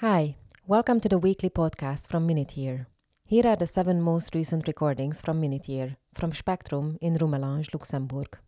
Hi, welcome to the weekly podcast from Minute Year. Here are the seven most recent recordings from Minute Year from Spectrum in Rumelange, Luxembourg.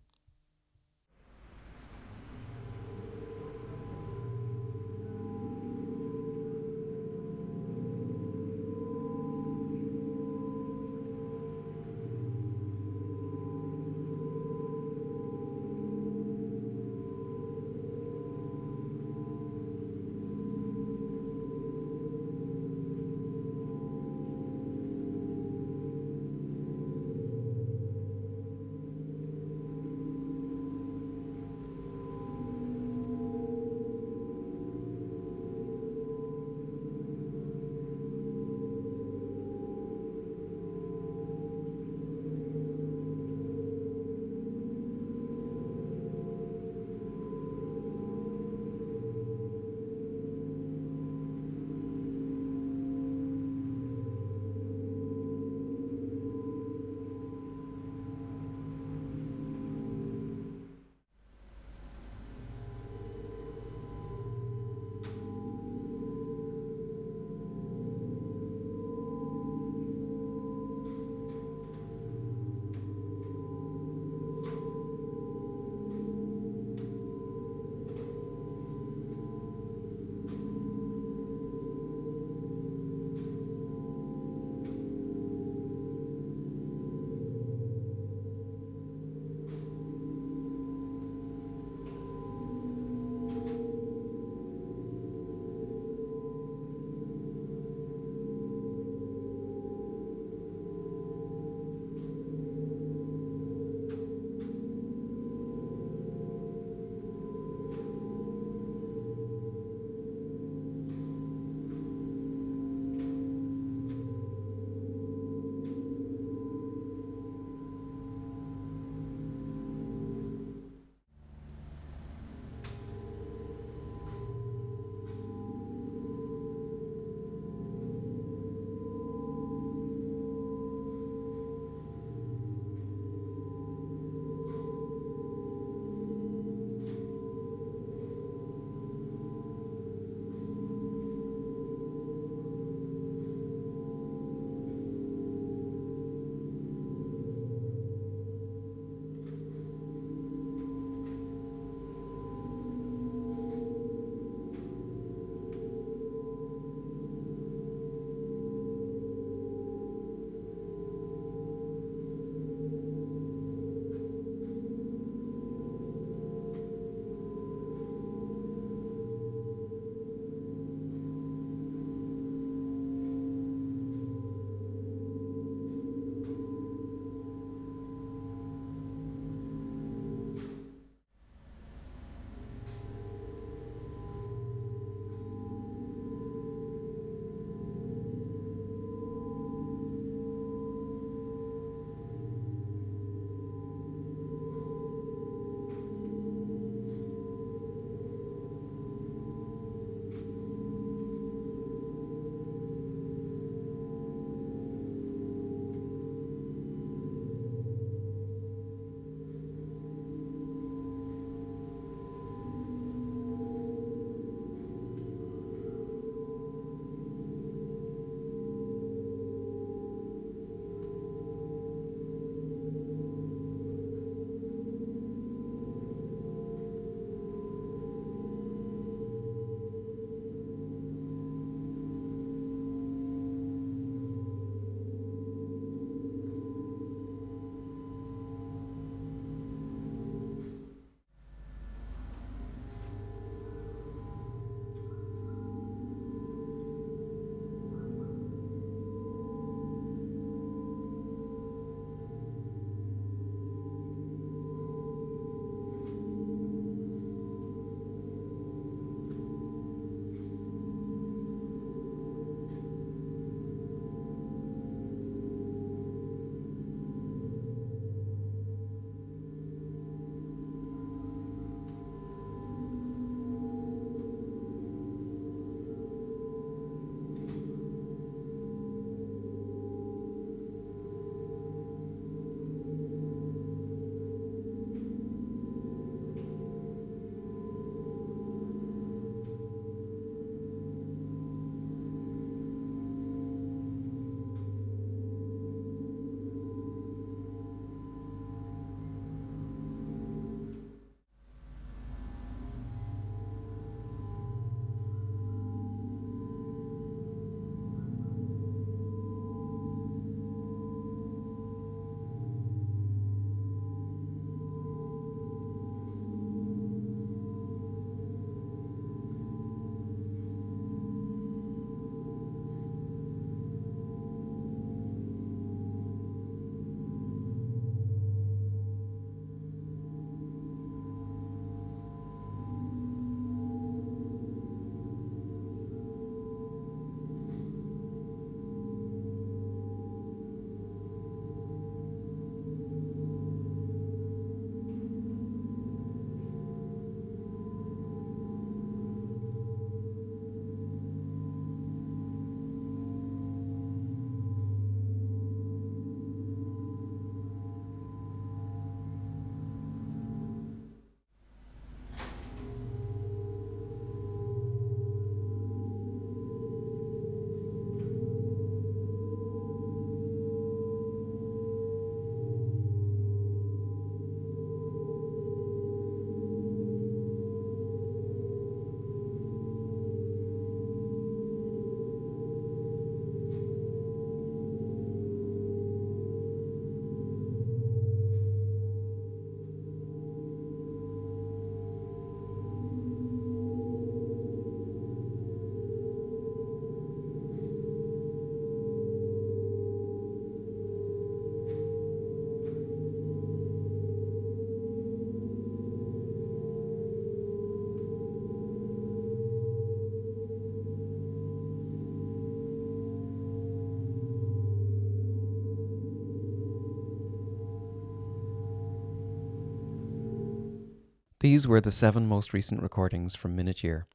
These were the seven most recent recordings from Minute Year.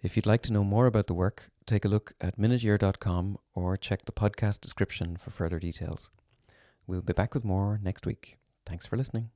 If you'd like to know more about the work, take a look at minuteyear.com or check the podcast description for further details. We'll be back with more next week. Thanks for listening.